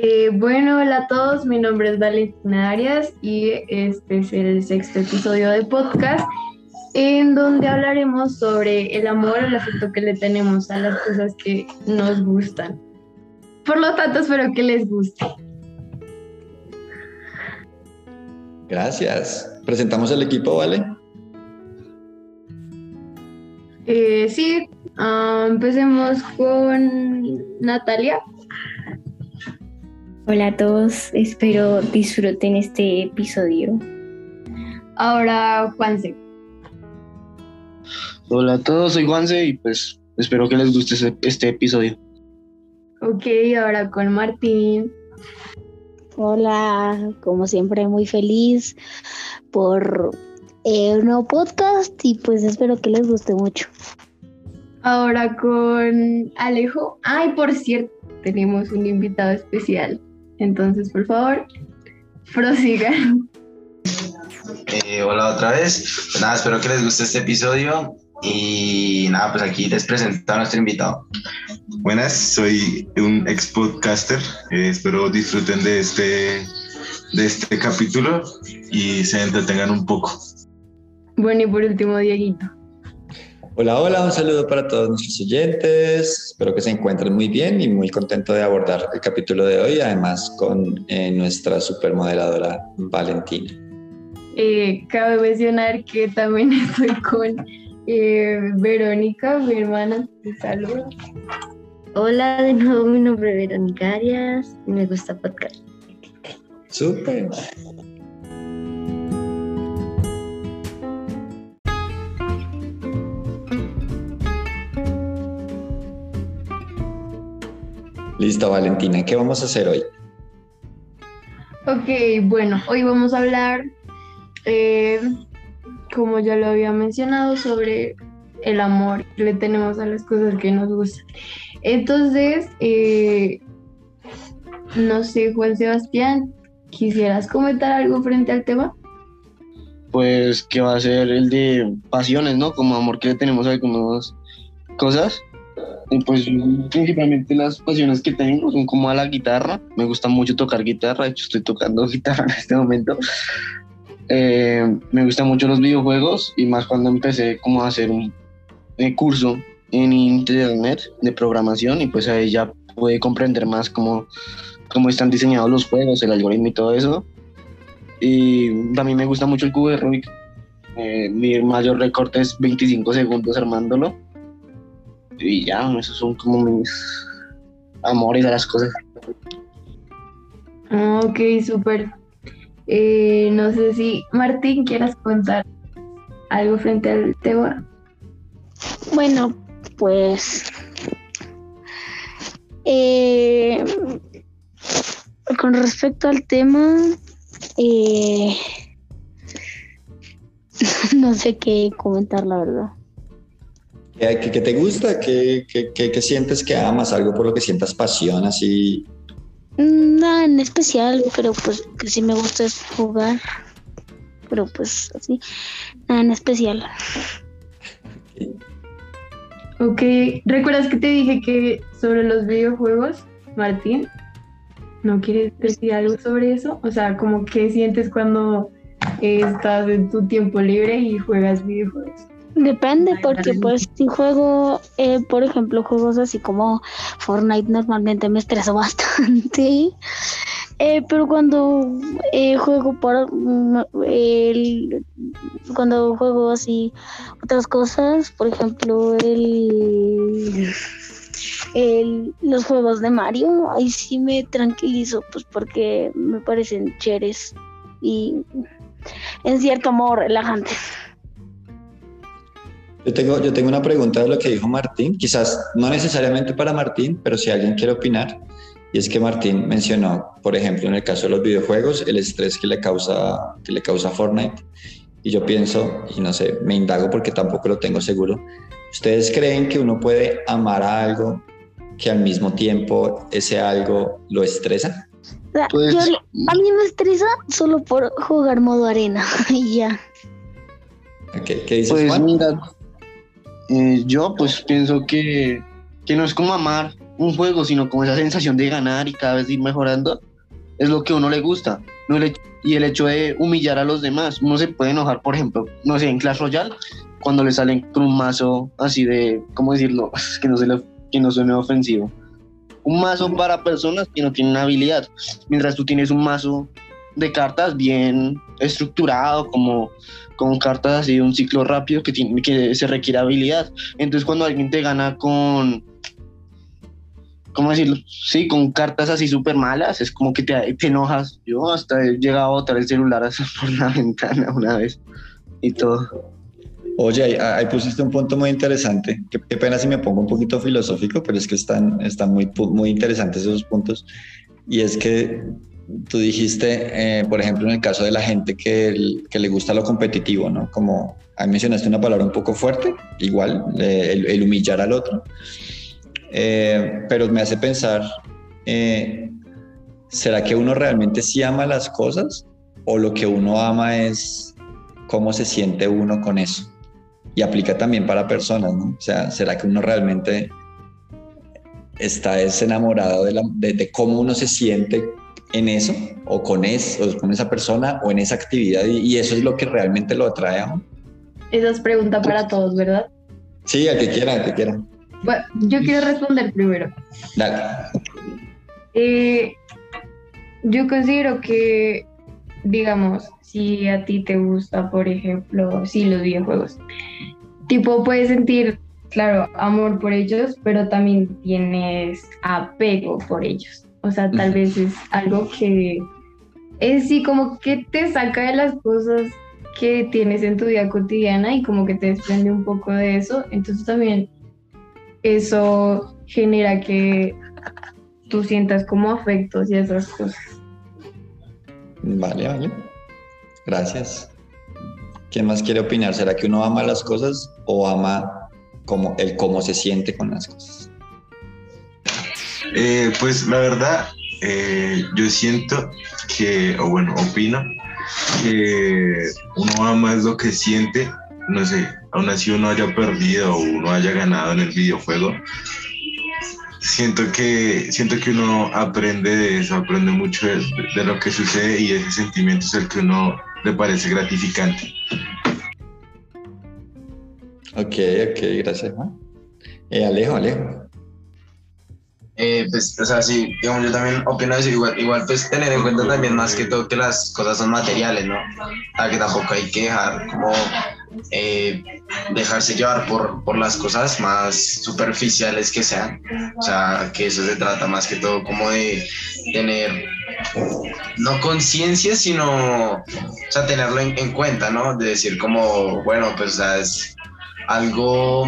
Eh, bueno, hola a todos, mi nombre es Valentina Arias y este es el sexto episodio de podcast en donde hablaremos sobre el amor, el afecto que le tenemos a las cosas que nos gustan. Por lo tanto, espero que les guste. Gracias. Presentamos el equipo, ¿vale? Eh, sí, ah, empecemos con Natalia. Hola a todos, espero disfruten este episodio. Ahora Juanse. Hola a todos, soy Juanse y pues espero que les guste este, este episodio. Ok, ahora con Martín. Hola, como siempre muy feliz por eh, un nuevo podcast y pues espero que les guste mucho. Ahora con Alejo. Ay, por cierto, tenemos un invitado especial. Entonces, por favor, prosigan. Eh, hola otra vez. Pues nada, espero que les guste este episodio. Y nada, pues aquí les presento a nuestro invitado. Buenas, soy un ex podcaster. Eh, espero disfruten de este, de este capítulo y se entretengan un poco. Bueno, y por último, Dieguito. Hola, hola, un saludo para todos nuestros oyentes. Espero que se encuentren muy bien y muy contento de abordar el capítulo de hoy, además con eh, nuestra supermodeladora Valentina. Eh, cabe mencionar que también estoy con eh, Verónica, mi hermana. Te saludo. Hola, de nuevo mi nombre es Verónica Arias y me gusta podcast. Súper. Listo, Valentina, ¿qué vamos a hacer hoy? Ok, bueno, hoy vamos a hablar, eh, como ya lo había mencionado, sobre el amor que le tenemos a las cosas que nos gustan. Entonces, eh, no sé, Juan Sebastián, ¿quisieras comentar algo frente al tema? Pues que va a ser el de pasiones, ¿no? Como amor que le tenemos a algunas cosas. Y pues principalmente las pasiones que tengo son como a la guitarra. Me gusta mucho tocar guitarra, de hecho estoy tocando guitarra en este momento. Eh, me gustan mucho los videojuegos y más cuando empecé como a hacer un eh, curso en internet de programación y pues ahí ya pude comprender más cómo, cómo están diseñados los juegos, el algoritmo y todo eso. Y también me gusta mucho el cubo de Rubik. Eh, mi mayor récord es 25 segundos armándolo y ya, esos son como mis amores a las cosas. Ok, súper. Eh, no sé si Martín quieras contar algo frente al tema. Bueno, pues eh, con respecto al tema, eh, no sé qué comentar, la verdad. ¿Qué, qué- qué te gusta? ¿Qué, qué, qué- qué sientes que amas? ¿Algo por lo que sientas pasión así? Nada en especial, pero pues que sí me gusta es jugar. Pero pues así, nada en especial. Ok, ¿recuerdas que te dije que sobre los videojuegos, Martín? ¿No quieres decir algo sobre eso? O sea, como que sientes cuando eh, estás en tu tiempo libre y juegas videojuegos. Depende, porque pues si juego, eh, por ejemplo, juegos así como Fortnite, normalmente me estreso bastante. Eh, pero cuando eh, juego por mm, el- cuando juego así otras cosas, por ejemplo, el, el- los juegos de Mario, ahí sí me tranquilizo, pues porque me parecen chéveres y en cierto modo relajantes. Yo tengo, yo tengo una pregunta de lo que dijo Martín, quizás no necesariamente para Martín, pero si alguien quiere opinar, y es que Martín mencionó, por ejemplo, en el caso de los videojuegos, el estrés que le causa, que le causa Fortnite, y yo pienso, y no sé, me indago porque tampoco lo tengo seguro, ¿ustedes creen que uno puede amar a algo que al mismo tiempo ese algo lo estresa? Pues- yo- a mí me estresa solo por jugar modo arena y ya. Ok, ¿Qué dices, Pues Juan? mira, eh, yo pues pienso que, que no es como amar, un juego, sino como esa sensación de ganar y cada vez ir mejorando, es lo que a uno le gusta. Y el hecho de humillar a los demás. Uno se puede enojar, por ejemplo, no sé, en Clash Royale, cuando le salen con un mazo así de, ¿cómo decirlo? que no, se le- que no suene ofensivo. Un mazo para personas que no tienen habilidad, mientras tú tienes un mazo de cartas bien estructurado, como con cartas así de un ciclo rápido que, tiene, que se requiere habilidad. Entonces cuando alguien te gana con, ¿cómo decirlo? Sí, con cartas así súper malas, es como que te, te enojas. Yo hasta he llegado a botar el celular por la ventana una vez y todo. Oye, ahí, ahí pusiste un punto muy interesante. Qué, qué pena si me pongo un poquito filosófico, pero es que están, están muy, muy interesantes esos puntos. Y es que tú dijiste, eh, por ejemplo, en el caso de la gente que, el- que le gusta lo competitivo, ¿no? Como ahí mencionaste una palabra un poco fuerte, igual, eh, el, el humillar al otro. Eh, pero me hace pensar, eh, ¿será que uno realmente sí ama las cosas o lo que uno ama es cómo se siente uno con eso? Y aplica también para personas, ¿no? O sea, ¿será que uno realmente está es enamorado de, la- de- de cómo uno se siente en eso o con, es, o con esa persona o en esa actividad y, y eso es lo que realmente lo atrae a uno? Esa es pregunta para todos, ¿verdad? Sí, al que quiera, al que quiera. Bueno, yo quiero responder primero. Dale. Eh, yo considero que, digamos, si a ti te gusta, por ejemplo, sí, los videojuegos, tipo puedes sentir, claro, amor por ellos, pero también tienes apego por ellos. O sea, tal vez es algo que es sí como que te saca de las cosas que tienes en tu vida cotidiana y como que te desprende un poco de eso. Entonces también eso genera que tú sientas como afectos y esas cosas. Vale, vale. Gracias. ¿Quién más quiere opinar? ¿Será que uno ama las cosas o ama como el cómo se siente con las cosas? Eh, pues la verdad, eh, yo siento que, o bueno, opino que uno ama es lo que siente, no sé, aún así uno haya perdido o uno haya ganado en el videojuego. Siento que, siento que uno aprende de eso, aprende mucho de, lo que sucede y ese sentimiento es el que uno le parece gratificante. Ok, ok, gracias. Eh, Alejo, Alejo. Eh, pues, o sea, sí, digamos, yo también opino eso, igual, igual, pues, tener en cuenta también más que todo que las cosas son materiales, ¿no? O sea, que tampoco hay que dejar como eh, dejarse llevar por, por las cosas más superficiales que sean. O sea, que eso se trata más que todo como de tener, no conciencia, sino, o sea, tenerlo en, en cuenta, ¿no? De decir como, bueno, pues, o sea, es algo...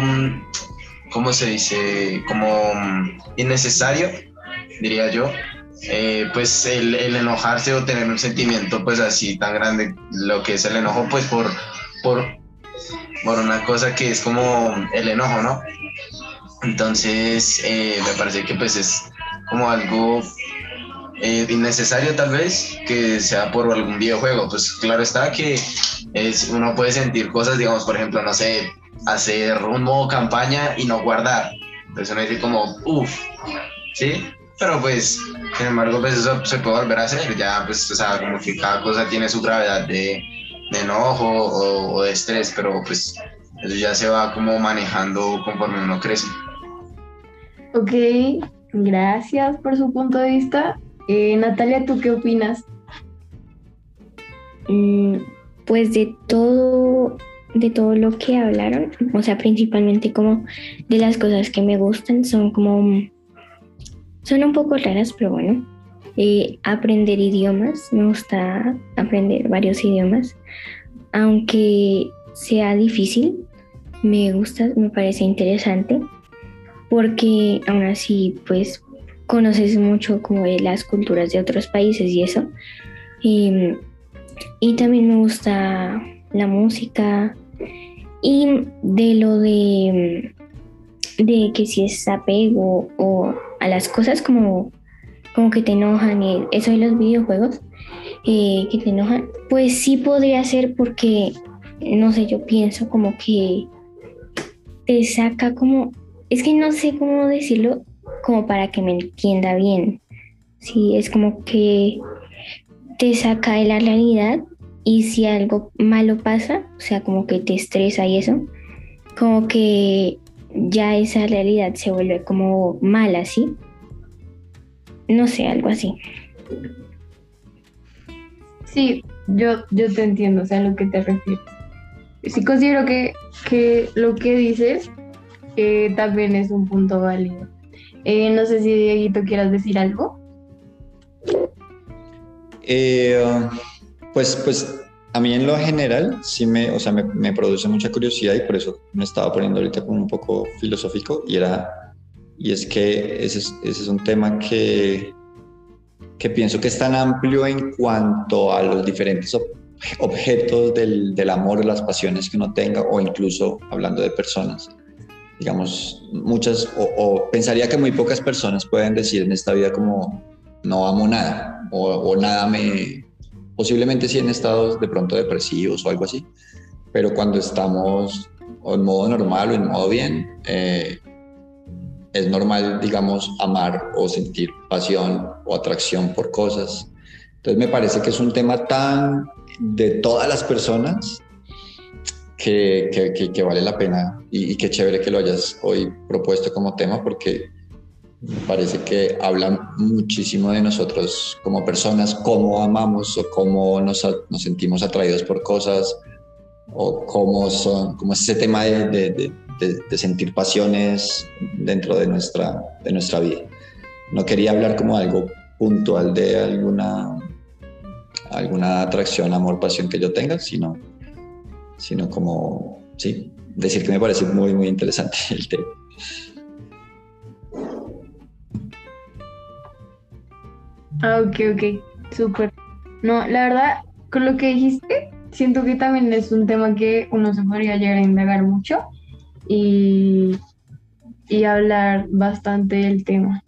¿cómo se dice? Como mm, innecesario, diría yo. Eh, pues el, el enojarse o tener un sentimiento pues así tan grande, lo que es el enojo, pues por, por, por una cosa que es como el enojo, ¿no? Entonces, eh, me parece que pues es como algo eh, innecesario tal vez, que sea por algún videojuego. Pues claro está que es, uno puede sentir cosas, digamos, por ejemplo, no sé, hacer un modo campaña y no guardar. Entonces uno dice como, uff, ¿sí? Pero pues, sin embargo, pues eso se puede volver a hacer. Ya, pues, o sea, como que cada cosa tiene su gravedad de, de enojo o, o de estrés, pero pues eso ya se va como manejando conforme uno crece. Ok, gracias por su punto de vista. Eh, Natalia, ¿tú qué opinas? Mm, Pues de todo, de todo lo que hablaron, o sea, principalmente como de las cosas que me gustan, son como, son un poco raras, pero bueno. Eh, aprender idiomas, me gusta aprender varios idiomas, aunque sea difícil, me gusta, me parece interesante, porque aún así, pues, conoces mucho como de las culturas de otros países y eso. Em, y también me gusta la música y de lo de, de que si es apego o a las cosas como, como que te enojan y eso de los videojuegos eh, que te enojan, pues sí podría ser porque, no sé, yo pienso como que te saca como, es que no sé cómo decirlo, como para que me entienda bien. Sí, es como que te saca de la realidad y si algo malo pasa, o sea, como que te estresa y eso, como que ya esa realidad se vuelve como mala, ¿sí? No sé, algo así. Sí, yo, yo te entiendo, o sea, a lo que te refieres. Sí considero que, que lo que dices eh, también es un punto válido. Eh, no sé si Dieguito quieras decir algo. Eh, pues, pues a mí en lo general sí me, o sea, me, produce mucha curiosidad y por eso me estaba poniendo ahorita como un poco filosófico y era, y es que ese es, ese es un tema que, que pienso que es tan amplio en cuanto a los diferentes ob objetos del, del amor, las pasiones que uno tenga o incluso hablando de personas. Digamos, muchas, o, o pensaría que muy pocas personas pueden decir en esta vida como no amo nada o, o nada me, posiblemente sí en estados de pronto depresivos o algo así, pero cuando estamos en modo normal o en modo bien, eh, es normal, digamos, amar o sentir pasión o atracción por cosas. Entonces me parece que es un tema tan de todas las personas que, que, vale la pena y, y qué chévere que lo hayas hoy propuesto como tema porque parece que habla muchísimo de nosotros como personas, cómo amamos o cómo nos, nos sentimos atraídos por cosas o cómo, son, cómo es ese tema de, de, de, de, sentir pasiones dentro de nuestra, de nuestra vida. No quería hablar como algo puntual de alguna, alguna atracción, amor, pasión que yo tenga, sino, sino como, sí, decir que me parece muy, muy interesante el tema. Ah, ok, ok, súper. No, la verdad, con lo que dijiste, siento que también es un tema que uno se podría llegar a indagar mucho y, y hablar bastante del tema.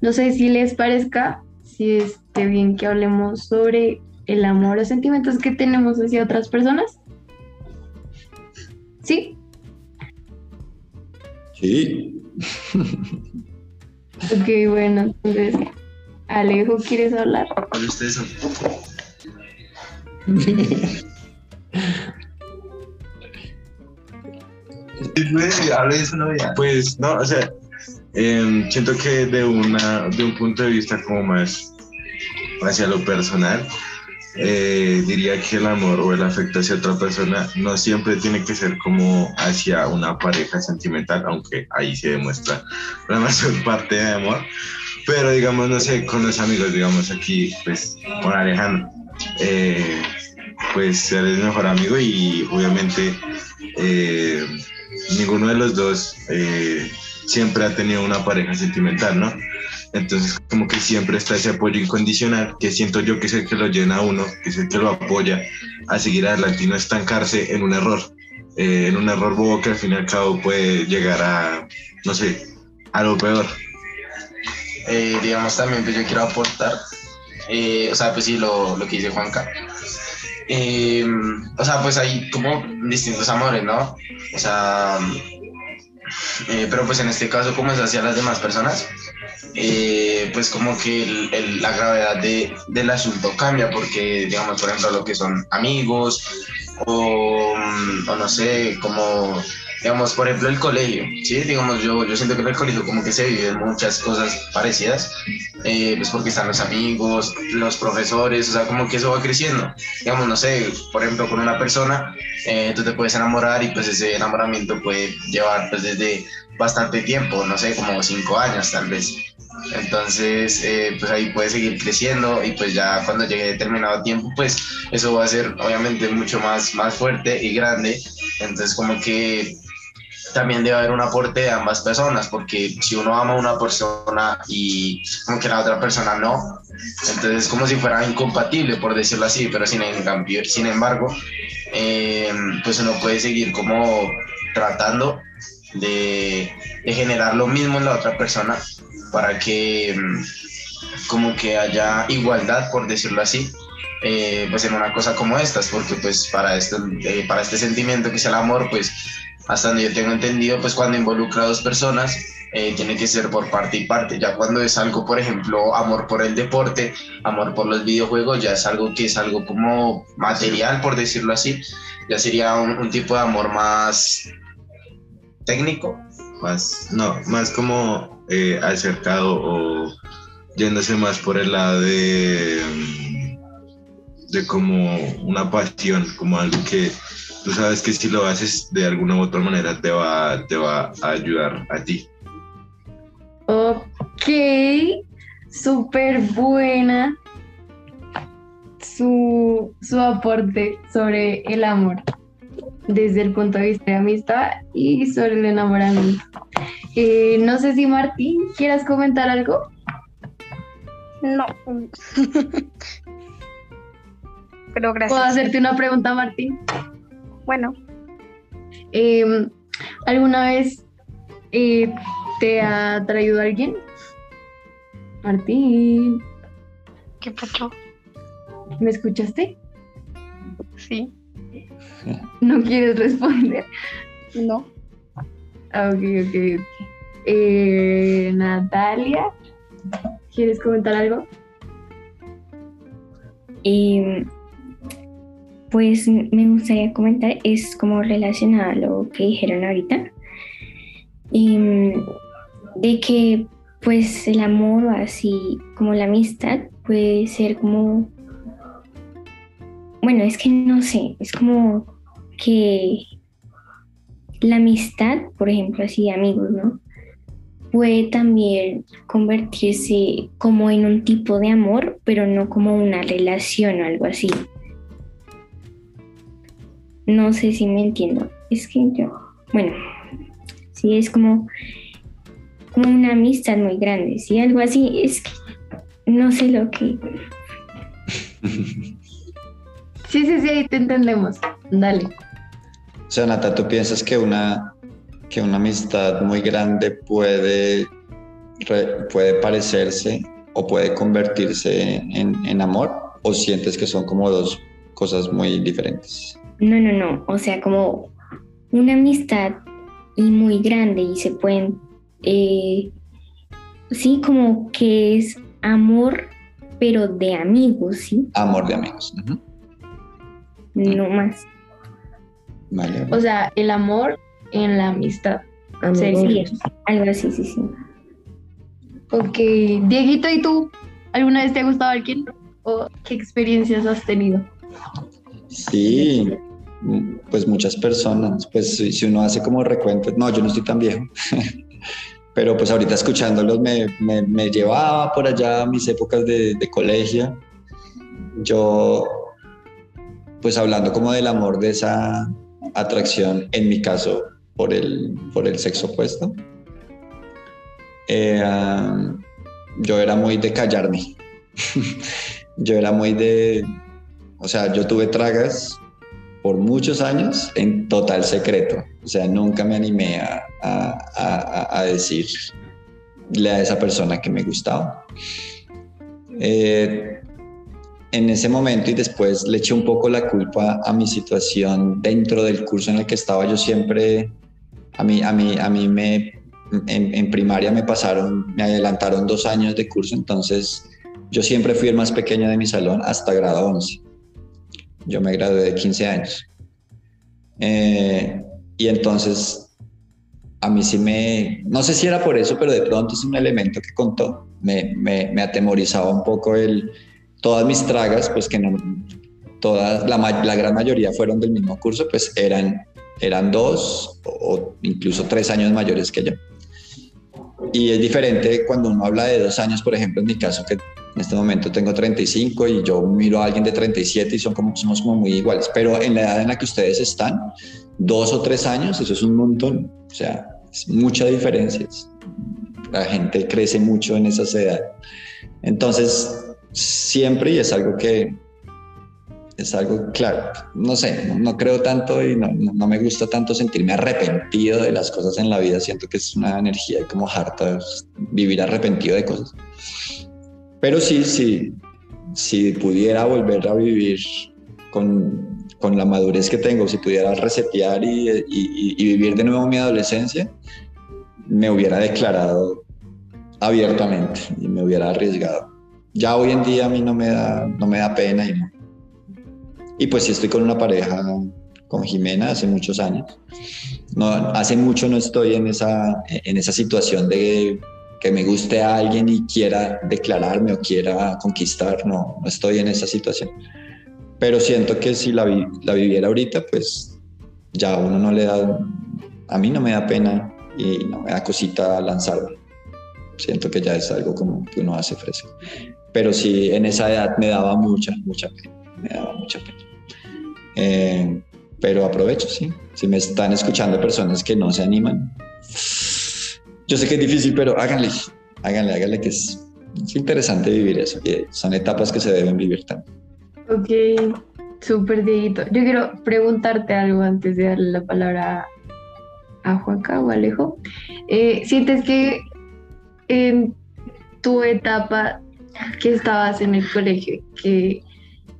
No sé si les parezca, si esté bien que hablemos sobre el amor o sentimientos que tenemos hacia otras personas. ¿Sí? Sí. ok, bueno, entonces Alejo, ¿quieres hablar? Hable usted eso. Hable de eso, no ya. Pues no, o sea, eh, siento que de, una, de un punto de vista como más hacia lo personal, eh, diría que el amor o el afecto hacia otra persona no siempre tiene que ser como hacia una pareja sentimental, aunque ahí se demuestra la mayor parte de amor. Pero digamos, no sé, con los amigos, digamos aquí, pues con Alejandro, eh, pues él es mejor amigo y obviamente eh, ninguno de los dos eh, siempre ha tenido una pareja sentimental, ¿no? Entonces, como que siempre está ese apoyo incondicional, que siento yo que es el que lo llena a uno, que es el que lo apoya a seguir adelante y no estancarse en un error, en un error bobo que al fin y al cabo puede llegar a, no sé, a lo peor. Eh, digamos también, pues yo quiero aportar, eh, o sea, pues sí, lo, lo que dice Juanca. Eh, o sea, pues hay como distintos amores, ¿no? O sea, eh, pero pues en este caso, como es hacia las demás personas, eh, pues como que el, el, la gravedad de, del asunto cambia, porque digamos, por ejemplo, lo que son amigos o, o no sé, como digamos, por ejemplo, el colegio, ¿sí? Digamos, yo, yo siento que en el colegio como que se viven muchas cosas parecidas, eh, pues porque están los amigos, los profesores, o sea, como que eso va creciendo. Digamos, no sé, por ejemplo, con una persona, eh, tú te puedes enamorar y pues ese enamoramiento puede llevar pues desde bastante tiempo, no sé, como cinco años tal vez. Entonces, eh, pues ahí puede seguir creciendo y pues ya cuando llegue determinado tiempo, pues eso va a ser obviamente mucho más, más fuerte y grande. Entonces, como que también debe haber un aporte de ambas personas, porque si uno ama a una persona y como que la otra persona no, entonces es como si fuera incompatible, por decirlo así, pero sin, cambio, sin embargo, eh, pues uno puede seguir como tratando de, de, generar lo mismo en la otra persona para que como que haya igualdad, por decirlo así, eh, pues en una cosa como estas, porque pues para este, eh, para este sentimiento que es el amor, pues hasta donde yo tengo entendido, pues cuando involucra a dos personas, eh, tiene que ser por parte y parte. Ya cuando es algo, por ejemplo, amor por el deporte, amor por los videojuegos, ya es algo que es algo como material, por decirlo así. Ya sería un, un tipo de amor más técnico. Más, no, más como eh, acercado o yéndose más por el lado de, de como una pasión, como algo que tú sabes que si lo haces de alguna u otra manera te va, te va a ayudar a ti. Ok, súper buena su, su aporte sobre el amor desde el punto de vista de amistad y sobre el enamoramiento. Eh, no sé si Martín, ¿quieras comentar algo? No. Pero gracias. ¿Puedo hacerte una pregunta, Martín? Bueno, Eh, ¿Alguna vez eh, te ha traído alguien? Martín, ¿qué pasó? ¿me escuchaste? Sí, ¿No quieres responder? no. Ah, Ok, ok, ok. Eh, Natalia, ¿quieres comentar algo? Eh, pues me gustaría comentar, es como relacionado a lo que dijeron ahorita, em, de que pues el amor así como la amistad puede ser como, bueno, es que no sé, es como que la amistad, por ejemplo, así de amigos, ¿no? Puede también convertirse como en un tipo de amor, pero no como una relación o algo así. No sé si me entiendo. Es que yo, bueno, sí es como, como una amistad muy grande, sí, algo así. Es que no sé lo que. Sí, sí, sí, ahí te entendemos. Dale. O sea, Nata, ¿tú piensas que una, que una amistad muy grande puede, re- puede parecerse o puede convertirse en, en amor? ¿O sientes que son como dos cosas muy diferentes? No, no, no. O sea, como una amistad y muy grande y se pueden. eh, sí, como que es amor, pero de amigos, ¿sí? Amor de amigos. Ujú. No más. Vale. O sea, el amor en la amistad. Sería. Sí, algo así, sí, sí. Ok, Dieguito, ¿y tú? ¿Alguna vez te ha gustado alguien? ¿O qué experiencias has tenido? Sí, pues muchas personas, pues si uno hace como recuentos, no, yo no estoy tan viejo, pero pues ahorita escuchándolos me, me, llevaba por allá a mis épocas de, de colegio, yo pues hablando como del amor, de esa atracción, en mi caso, por el, por el sexo opuesto, eh, ah, yo era muy de callarme, yo era muy de, o sea, yo tuve tragas por muchos años en total secreto. O sea, nunca me animé a, a, a, a decirle a esa persona que me gustaba. Eh, en ese momento y después le eché un poco la culpa a mi situación dentro del curso en el que estaba. Yo siempre, a mí, a mí, a mí me, en, en primaria me pasaron, me adelantaron dos años de curso, entonces yo siempre fui el más pequeño de mi salón hasta grado 11. Yo me gradué de 15 años. Eh, y entonces, a mí sí me, no sé si era por eso, pero de pronto es un elemento que contó. Me, me, me atemorizaba un poco el, todas mis tragas, pues que no, todas, la, la gran mayoría fueron del mismo curso, pues eran, eran dos o, o incluso tres años mayores que yo. Y es diferente cuando uno habla de dos años, por ejemplo, en mi caso, que en este momento tengo 35 y yo miro a alguien de 37 y son como, somos como muy iguales. Pero en la edad en la que ustedes están, dos o tres años, eso es un montón. O sea, es mucha diferencia. La gente crece mucho en esas edades. Entonces, siempre, y es algo que es algo claro, no sé, no, no creo tanto y no, no- no me gusta tanto sentirme arrepentido de las cosas en la vida. Siento que es una energía como harta vivir arrepentido de cosas. Pero sí, sí, si pudiera volver a vivir con, con la madurez que tengo, si pudiera resetear y, y, y vivir de nuevo mi adolescencia, me hubiera declarado abiertamente y me hubiera arriesgado. Ya hoy en día a mí no me da, no me da pena y no. Y pues si estoy con una pareja, con Jimena, hace muchos años. No, hace mucho no estoy en esa, en esa situación de que me guste a alguien y quiera declararme o quiera conquistar, no, no estoy en esa situación. Pero siento que si la, la viviera ahorita, pues ya uno no le da, a mí no me da pena y no me da cosita lanzarme siento que ya es algo como que uno hace fresco. Pero sí, en esa edad me daba mucha, mucha pena, me daba mucha pena. Eh, pero aprovecho, sí. Si me están escuchando personas que no se animan, yo sé que es difícil, pero háganle, háganle, háganle que es, es interesante vivir eso. son etapas que se deben vivir también. Ok, súper Dieguito. Yo quiero preguntarte algo antes de darle la palabra a Juanca o Alejo. Eh, ¿Sientes que en tu etapa que estabas en el colegio, que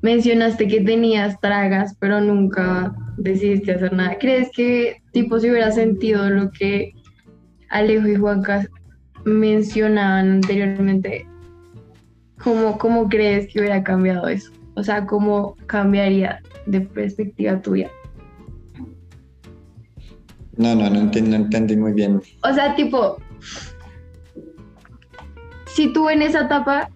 mencionaste que tenías tragas, pero nunca decidiste hacer nada. ¿Crees que tipo si hubiera sentido lo que Alejo y Juanca mencionaban anteriormente? ¿Cómo, ¿Cómo crees que hubiera cambiado eso? O sea, ¿cómo cambiaría de perspectiva tuya? No, no, no no entendí muy bien. O sea, tipo, si tú en esa etapa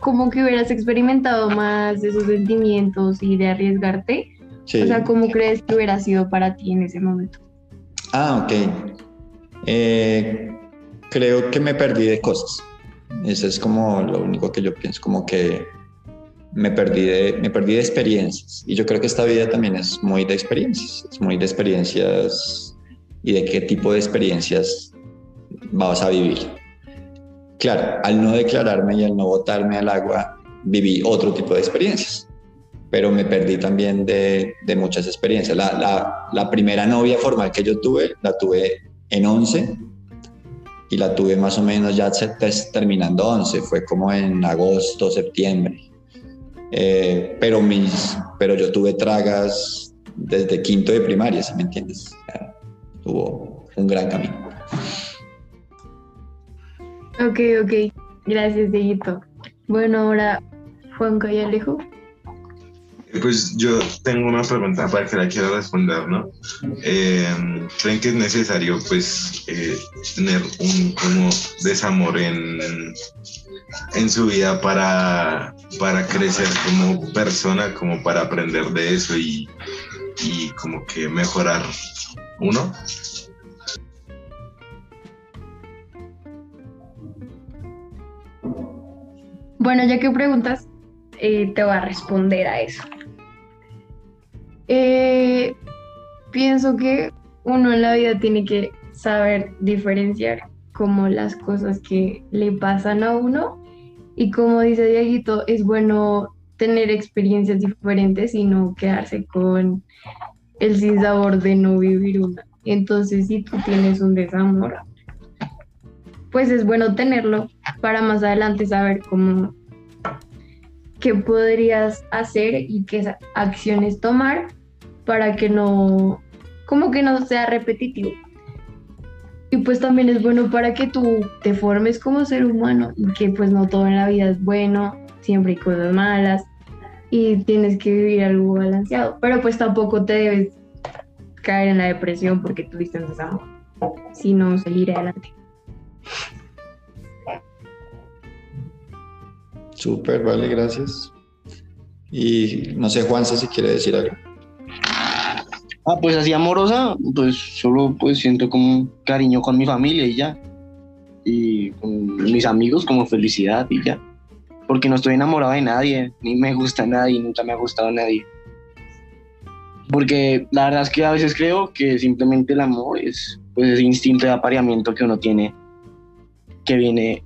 como que hubieras experimentado más de esos sentimientos y de arriesgarte, o sea, ¿cómo crees que hubiera sido para ti en ese momento? Ah, ok. Eh, creo que me perdí de cosas. Eso es como lo único que yo pienso, como que me perdí de, me perdí de experiencias. Y yo creo que esta vida también es muy de experiencias, es muy de experiencias y de qué tipo de experiencias vas a vivir. Claro, al no declararme y al no botarme al agua, viví otro tipo de experiencias, pero me perdí también de, muchas experiencias. La, primera novia formal que yo tuve, la tuve en 11 y la tuve más o menos ya terminando 11, fue como en agosto, septiembre. Eh, pero, mis, pero yo tuve tragas desde quinto de primaria, si me entiendes. tuvo un gran camino. Ok, ok. Gracias, Dieguito. Bueno, ahora Juanca y. Pues yo tengo una pregunta para que la quiera responder, ¿no? Eh, ¿Creen que es necesario, pues, eh, tener un como desamor en, en su vida para, para crecer como persona, como para aprender de eso y, y como que mejorar uno? Bueno, ya que preguntas, eh, te voy a responder a eso. Eh, pienso que uno en la vida tiene que saber diferenciar como las cosas que le pasan a uno y como dice Dieguito, es bueno tener experiencias diferentes y no quedarse con el sinsabor de no vivir una. Entonces, si tú tienes un desamor, pues es bueno tenerlo para más adelante saber cómo qué podrías hacer y qué acciones tomar para que no, como que no sea repetitivo. Y pues también es bueno para que tú te formes como ser humano y que pues no todo en la vida es bueno, siempre hay cosas malas y tienes que vivir algo balanceado, pero pues tampoco te debes caer en la depresión porque tuviste un desamor, sino seguir adelante. Súper, vale, gracias. Y no sé, Juanza, si quiere decir algo. Ah, pues así amorosa, pues solo pues siento como cariño con mi familia y ya. Y con mis amigos como felicidad y ya. Porque no estoy enamorado de nadie, ni me gusta nadie, nunca me ha gustado nadie. Porque la verdad es que a veces creo que simplemente el amor es pues ese instinto de apareamiento que uno tiene, que viene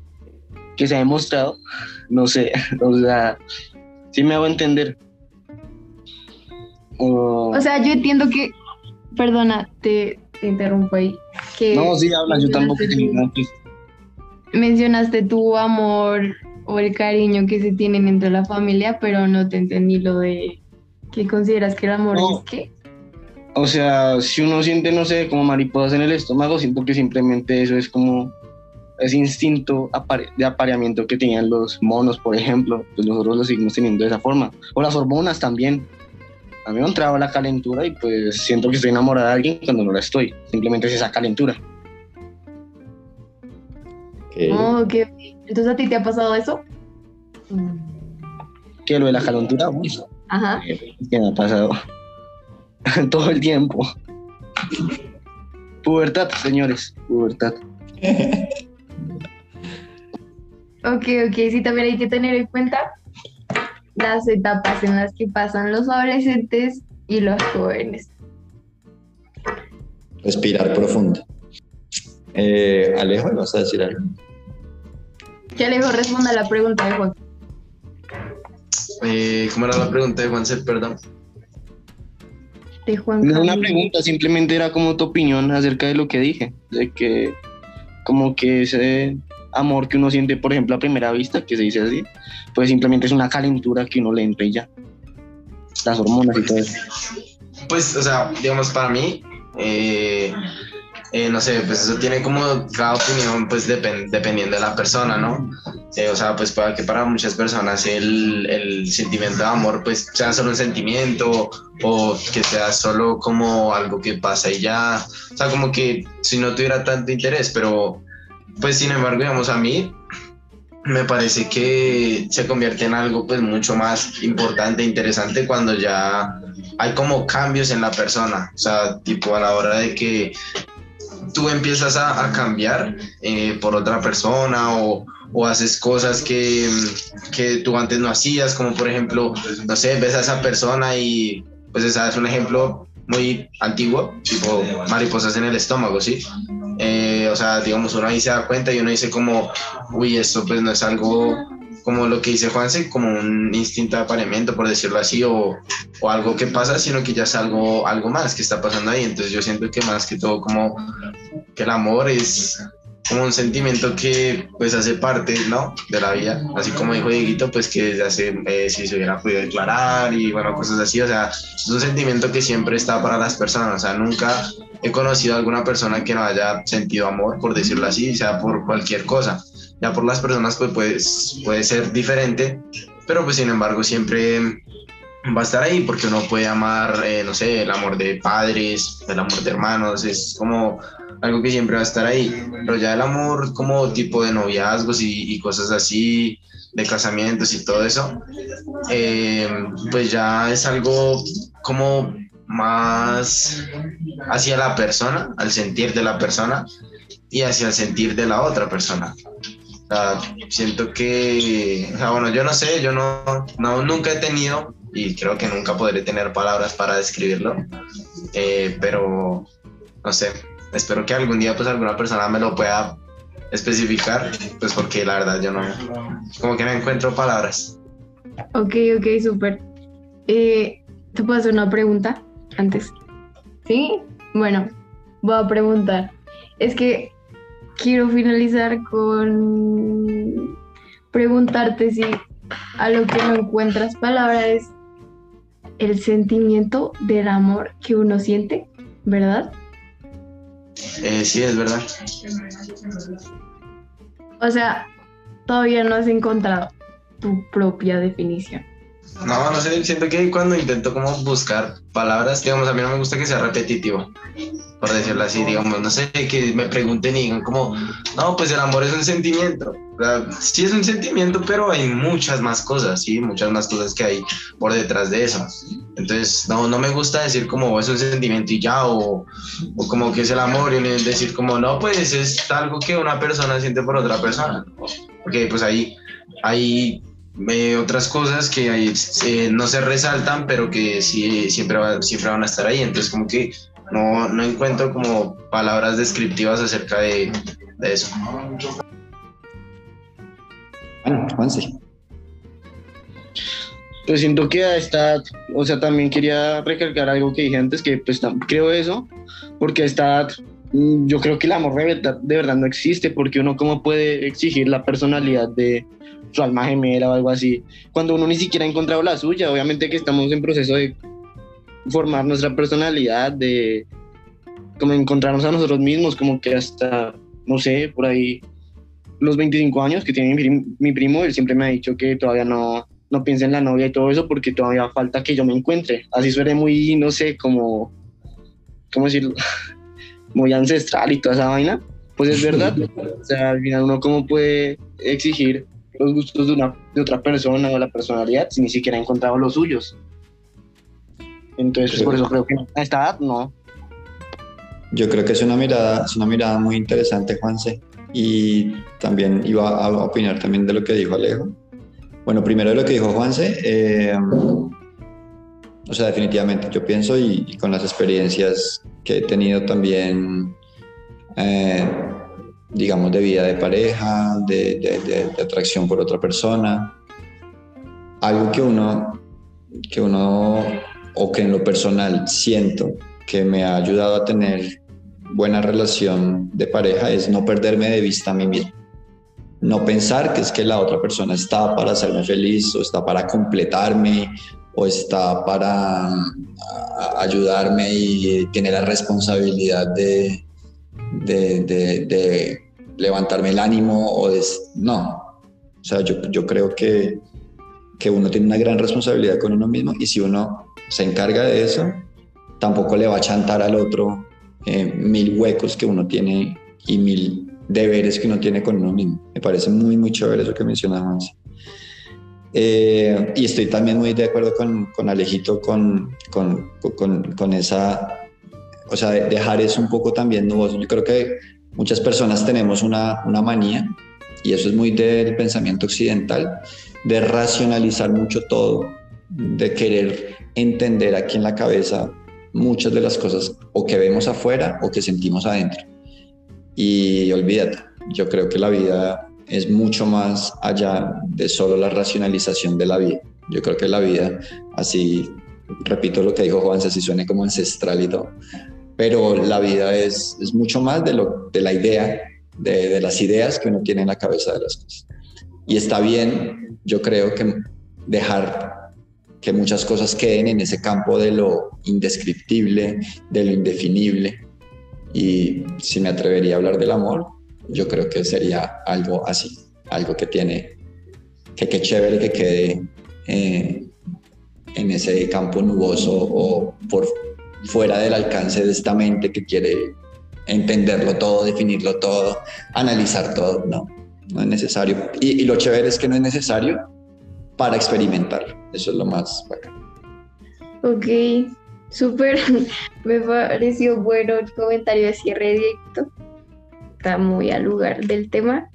que se ha demostrado, no sé, o sea, sí me hago entender. O sea, yo entiendo que, perdona, te, interrumpo ahí. Que no, sí, habla, yo tampoco Mencionaste tu amor o el cariño que se tienen entre la familia, pero no te entendí lo de ¿Qué consideras que el amor No. es qué? O sea, si uno siente, no sé, como mariposas en el estómago, siento que simplemente eso es como ese instinto de apareamiento que tenían los monos, por ejemplo, pues nosotros lo seguimos teniendo de esa forma. O las hormonas también. A mí me entraba la calentura y pues siento que estoy enamorada de alguien cuando no la estoy. Simplemente es esa calentura. Ok. Oh, ok, ok. Entonces a ti te ha pasado eso? Que lo de la calentura, uy, Ajá. que me ha pasado todo el tiempo. Pubertad, señores, pubertad. Ok, ok, sí, también hay que tener en cuenta las etapas en las que pasan los adolescentes y los jóvenes. Respirar profundo. Eh, Alejo, ¿vas a decir algo? Que Alejo responda a la pregunta de Juan. Eh, ¿Cómo era la pregunta de Juanse? Perdón. De Juan No es una pregunta, simplemente era como tu opinión acerca de lo que dije, de que como que ese amor que uno siente, por ejemplo, a primera vista, que se dice así, pues simplemente es una calentura que uno le entra y ya. Las hormonas y todo eso. Pues, o sea, digamos, para mí, eh, eh, no sé, pues eso tiene como cada opinión, pues depen- dependiendo de la persona, ¿no? Eh, o sea, pues para que para muchas personas el, el sentimiento de amor, pues sea solo un sentimiento o que sea solo como algo que pasa y ya, o sea, como que si no tuviera tanto interés, pero pues sin embargo, digamos, a mí me parece que se convierte en algo pues mucho más importante e interesante cuando ya hay como cambios en la persona, o sea, tipo a la hora de que tú empiezas a, cambiar eh, por otra persona o, haces cosas que, que tú antes no hacías, como por ejemplo, no sé, ves a esa persona y pues es un ejemplo muy antiguo, tipo mariposas en el estómago, ¿sí? Eh, o sea, digamos, uno ahí se da cuenta y uno dice como, uy, esto pues no es algo como lo que dice Juanse, como un instinto de apareamiento, por decirlo así, o, o algo que pasa, sino que ya es algo, algo más que está pasando ahí. Entonces yo siento que más que todo como que el amor es como un sentimiento que pues hace parte, ¿no? De la vida. Así como dijo Dieguito, pues que desde hace, eh, si se hubiera podido declarar y bueno, cosas así. O sea, es un sentimiento que siempre está para las personas. O sea, nunca he conocido a alguna persona que no haya sentido amor, por decirlo así, sea por cualquier cosa. Ya por las personas pues, pues puede ser diferente, pero pues sin embargo siempre va a estar ahí porque uno puede amar, eh, no sé, el amor de padres, el amor de hermanos, es como algo que siempre va a estar ahí, pero ya el amor como tipo de noviazgos y, y cosas así, de casamientos y todo eso, eh, pues ya es algo como más hacia la persona, al sentir de la persona y hacia el sentir de la otra persona. Siento que, bueno, yo no sé, yo no, no, nunca he tenido y creo que nunca podré tener palabras para describirlo, eh, pero no sé, espero que algún día pues alguna persona me lo pueda especificar, pues porque la verdad yo no, como que no encuentro palabras. Ok, ok, súper. Eh, ¿Te puedo hacer una pregunta antes? ¿Sí? Bueno, voy a preguntar. Es que quiero finalizar con preguntarte si a lo que no encuentras palabra es el sentimiento del amor que uno siente, ¿verdad? Eh, sí, es verdad. O sea, todavía no has encontrado tu propia definición. No, no sé, siento que cuando intento como buscar palabras, digamos, a mí no me gusta que sea repetitivo, por decirlo así, digamos, no sé, que me pregunten y digan como, no, pues el amor es un sentimiento. Sí es un sentimiento, pero hay muchas más cosas, sí, muchas más cosas que hay por detrás de eso. Entonces, no, no me gusta decir como es un sentimiento y ya, o, o como que es el amor, y decir como, no, pues es algo que una persona siente por otra persona. Porque pues ahí hay eh, otras cosas que ahí, eh, no se resaltan, pero que sí siempre, va- siempre van a estar ahí. Entonces, como que no, no encuentro como palabras descriptivas acerca de, de eso. Bueno, Juanse. Pues siento que a esta, o sea, también quería recalcar algo que dije antes, que pues creo eso, porque a esta edad mm, yo creo que el amor de verdad, de verdad no existe porque uno cómo puede exigir la personalidad de su alma gemela o algo así cuando uno ni siquiera ha encontrado la suya. Obviamente que estamos en proceso de formar nuestra personalidad, de como encontrarnos a nosotros mismos, como que hasta, no sé, por ahí los 25 años que tiene mi, prim- mi primo, él siempre me ha dicho que todavía no, no piensa en la novia y todo eso porque todavía falta que yo me encuentre. Así suene muy, no sé, como, ¿cómo decirlo? muy ancestral y toda esa vaina. Pues es verdad. o sea, al final uno cómo puede exigir los gustos de, una, de otra persona o la personalidad si ni siquiera ha encontrado los suyos. Entonces, por eso creo que a esta edad no. Yo creo que es una mirada, es una mirada muy interesante, Juanse. Y también iba a opinar también de lo que dijo Alejo. Bueno, primero de lo que dijo Juanse, eh, o sea, definitivamente yo pienso y, y, con las experiencias que he tenido también, eh, digamos, de vida de pareja, de, atracción por otra persona, algo que uno, que uno, o que en lo personal siento que me ha ayudado a tener buena relación de pareja es no perderme de vista a mí mismo. No pensar que es que la otra persona está para hacerme feliz o está para completarme o está para ayudarme y tiene la responsabilidad de levantarme el ánimo o de... No, o sea, yo, yo creo que, que uno tiene una gran responsabilidad con uno mismo y si uno se encarga de eso, tampoco le va a chantar al otro eh, mil huecos que uno tiene y mil deberes que uno tiene con uno mismo. Me parece muy, muy chévere eso que mencionabas. Eh, y estoy también muy de acuerdo con, con Alejito con, con, con, esa, o sea, dejar eso un poco también nuboso. Yo creo que muchas personas tenemos una, una manía, y eso es muy del pensamiento occidental, de racionalizar mucho todo, de querer entender aquí en la cabeza muchas de las cosas o que vemos afuera o que sentimos adentro. Y olvídate, yo creo que la vida es mucho más allá de solo la racionalización de la vida. Yo creo que la vida, así, repito lo que dijo Juan, si suene como ancestral y todo, pero la vida es, es mucho más de, lo, de la idea, de, de las ideas que uno tiene en la cabeza de las cosas. Y está bien, yo creo que dejar que muchas cosas queden en ese campo de lo indescriptible, de lo indefinible. Y si me atrevería a hablar del amor, yo creo que sería algo así, algo que tiene, que qué chévere que quede eh, en ese campo nuboso o por fuera del alcance de esta mente que quiere entenderlo todo, definirlo todo, analizar todo. No, no es necesario. Y, lo chévere es que no es necesario para experimentar. Eso es lo más bacán. Ok, súper. Me pareció bueno el comentario de cierre directo. Está muy al lugar del tema.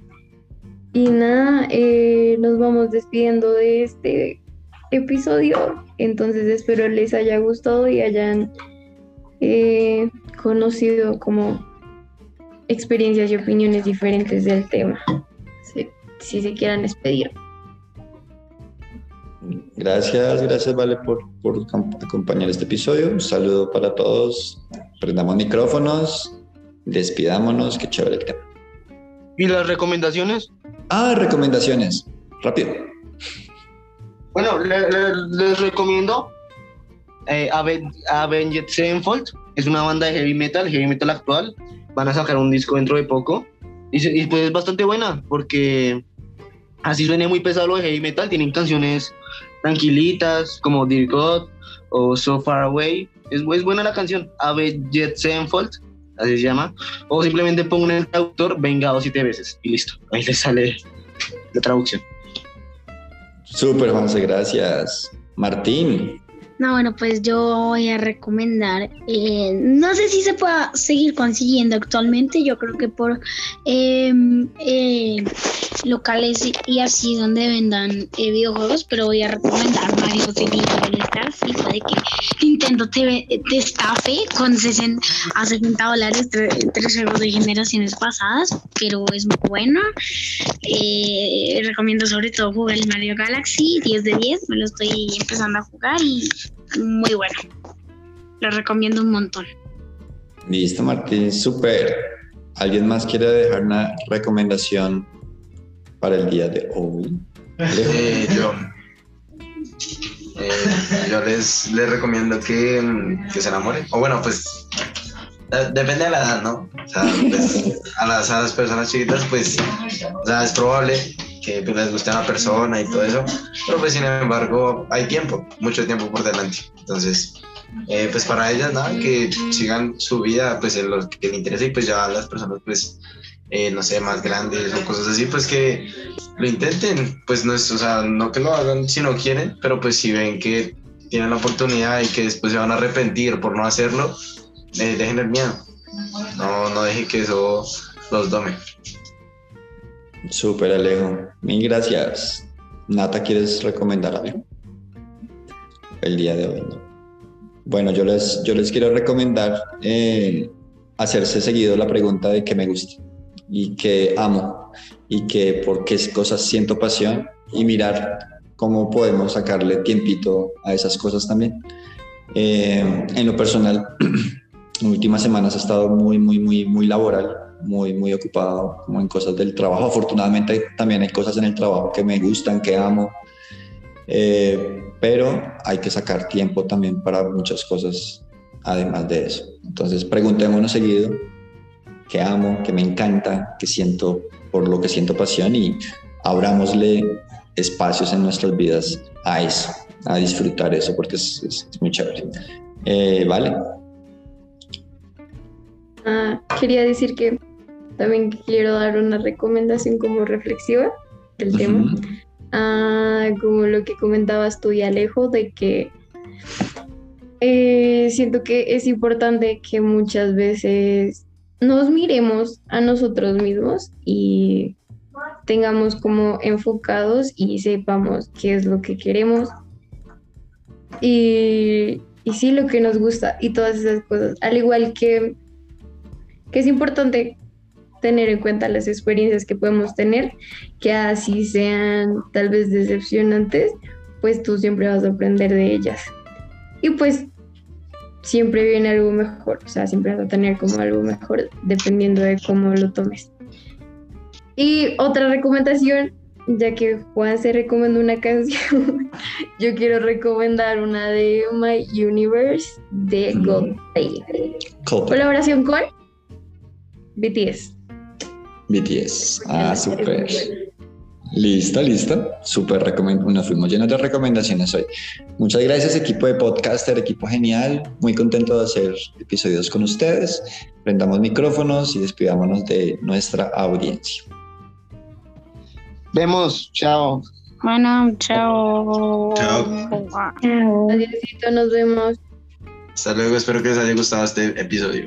Y nada, eh, nos vamos despidiendo de este episodio. Entonces espero les haya gustado y hayan eh, conocido como experiencias y opiniones diferentes del tema. Si, si se quieran despedir. Gracias, gracias Vale por, por acompañar este episodio. Un saludo para todos. Prendamos micrófonos, despidámonos, qué chévere el tema. ¿Y las recomendaciones? Ah, recomendaciones. Rápido. Bueno, le, le, les recomiendo eh, Avenged Sevenfold. Es una banda de heavy metal, heavy metal actual. Van a sacar un disco dentro de poco. Y, pues es bastante buena porque así suene muy pesado lo de heavy metal. Tienen canciones tranquilitas como Dear God o So Far Away. Es, es buena la canción, Avenged Sevenfold, así se llama. O simplemente pongan el traductor Vengado siete veces y listo. Ahí les sale la traducción. Súper, José, gracias. Martín. No, bueno, pues yo voy a recomendar, eh, no sé si se pueda seguir consiguiendo actualmente, yo creo que por eh, eh, locales y así donde vendan videojuegos, pero voy a recomendar Mario All Stars y puede que Nintendo te, te estafe con 60 a 60 dólares tres juegos de generaciones pasadas, pero es muy bueno. recomiendo sobre todo jugar el Mario Galaxy 10 de 10, me lo estoy empezando a jugar y muy bueno. Lo recomiendo un montón. Listo, Martín, súper. ¿Alguien más quiere dejar una recomendación para el día de hoy? Eh, yo, eh, yo les, les recomiendo que, que se enamoren. O bueno, pues depende de la edad, ¿no? O sea, pues, a, las, a las personas chiquitas, pues, o sea, es probable que pues, les guste una persona y todo eso, pero pues sin embargo hay tiempo, mucho tiempo por delante. Entonces, eh, pues para ellas, nada, que sigan su vida pues en lo que les interesa y pues ya las personas pues, eh, no sé, más grandes o cosas así, pues que lo intenten, pues no es, o sea, no que lo hagan si no quieren, pero pues si ven que tienen la oportunidad y que después se van a arrepentir por no hacerlo, eh, dejen el miedo. No, no dejen que eso los dome. Súper Alejo. Mil gracias. Nata, ¿quieres recomendar algo? El día de hoy, ¿no? Bueno, yo les, yo les quiero recomendar eh, hacerse seguido la pregunta de qué me gusta y qué amo y que por qué cosas siento pasión y mirar cómo podemos sacarle tiempito a esas cosas también. Eh, en lo personal, en últimas semanas he estado muy, muy, muy, muy laboral muy, muy ocupado como en cosas del trabajo. Afortunadamente también hay cosas en el trabajo que me gustan, que amo, eh, pero hay que sacar tiempo también para muchas cosas además de eso. Entonces preguntémonos seguido qué amo, qué me encanta, qué siento, por lo que siento pasión y abrámosle espacios en nuestras vidas a eso, a disfrutar eso, porque es, es, muy chévere. Eh, ¿Vale? Ah, quería decir que también quiero dar una recomendación como reflexiva del tema. Ah, como lo que comentabas tú y Alejo, de que eh, siento que es importante que muchas veces nos miremos a nosotros mismos y tengamos como enfocados y sepamos qué es lo que queremos y, y sí lo que nos gusta y todas esas cosas. Al igual que, que es importante tener en cuenta las experiencias que podemos tener, que así sean tal vez decepcionantes, pues tú siempre vas a aprender de ellas. Y pues siempre viene algo mejor, o sea, siempre vas a tener como algo mejor dependiendo de cómo lo tomes. Y otra recomendación, ya que Juan se recomendó una canción, yo quiero recomendar una de My Universe de Coldplay. Colaboración con BTS. BTS. Ah, súper. Listo, listo. Súper Nos fuimos llenos de recomendaciones hoy. Muchas gracias, equipo de podcaster, equipo genial. Muy contento de hacer episodios con ustedes. Prendamos micrófonos y despidámonos de nuestra audiencia. Vemos, chao. Bueno, chao. Chao. Adiósito, nos vemos. Hasta luego, espero que les haya gustado este episodio.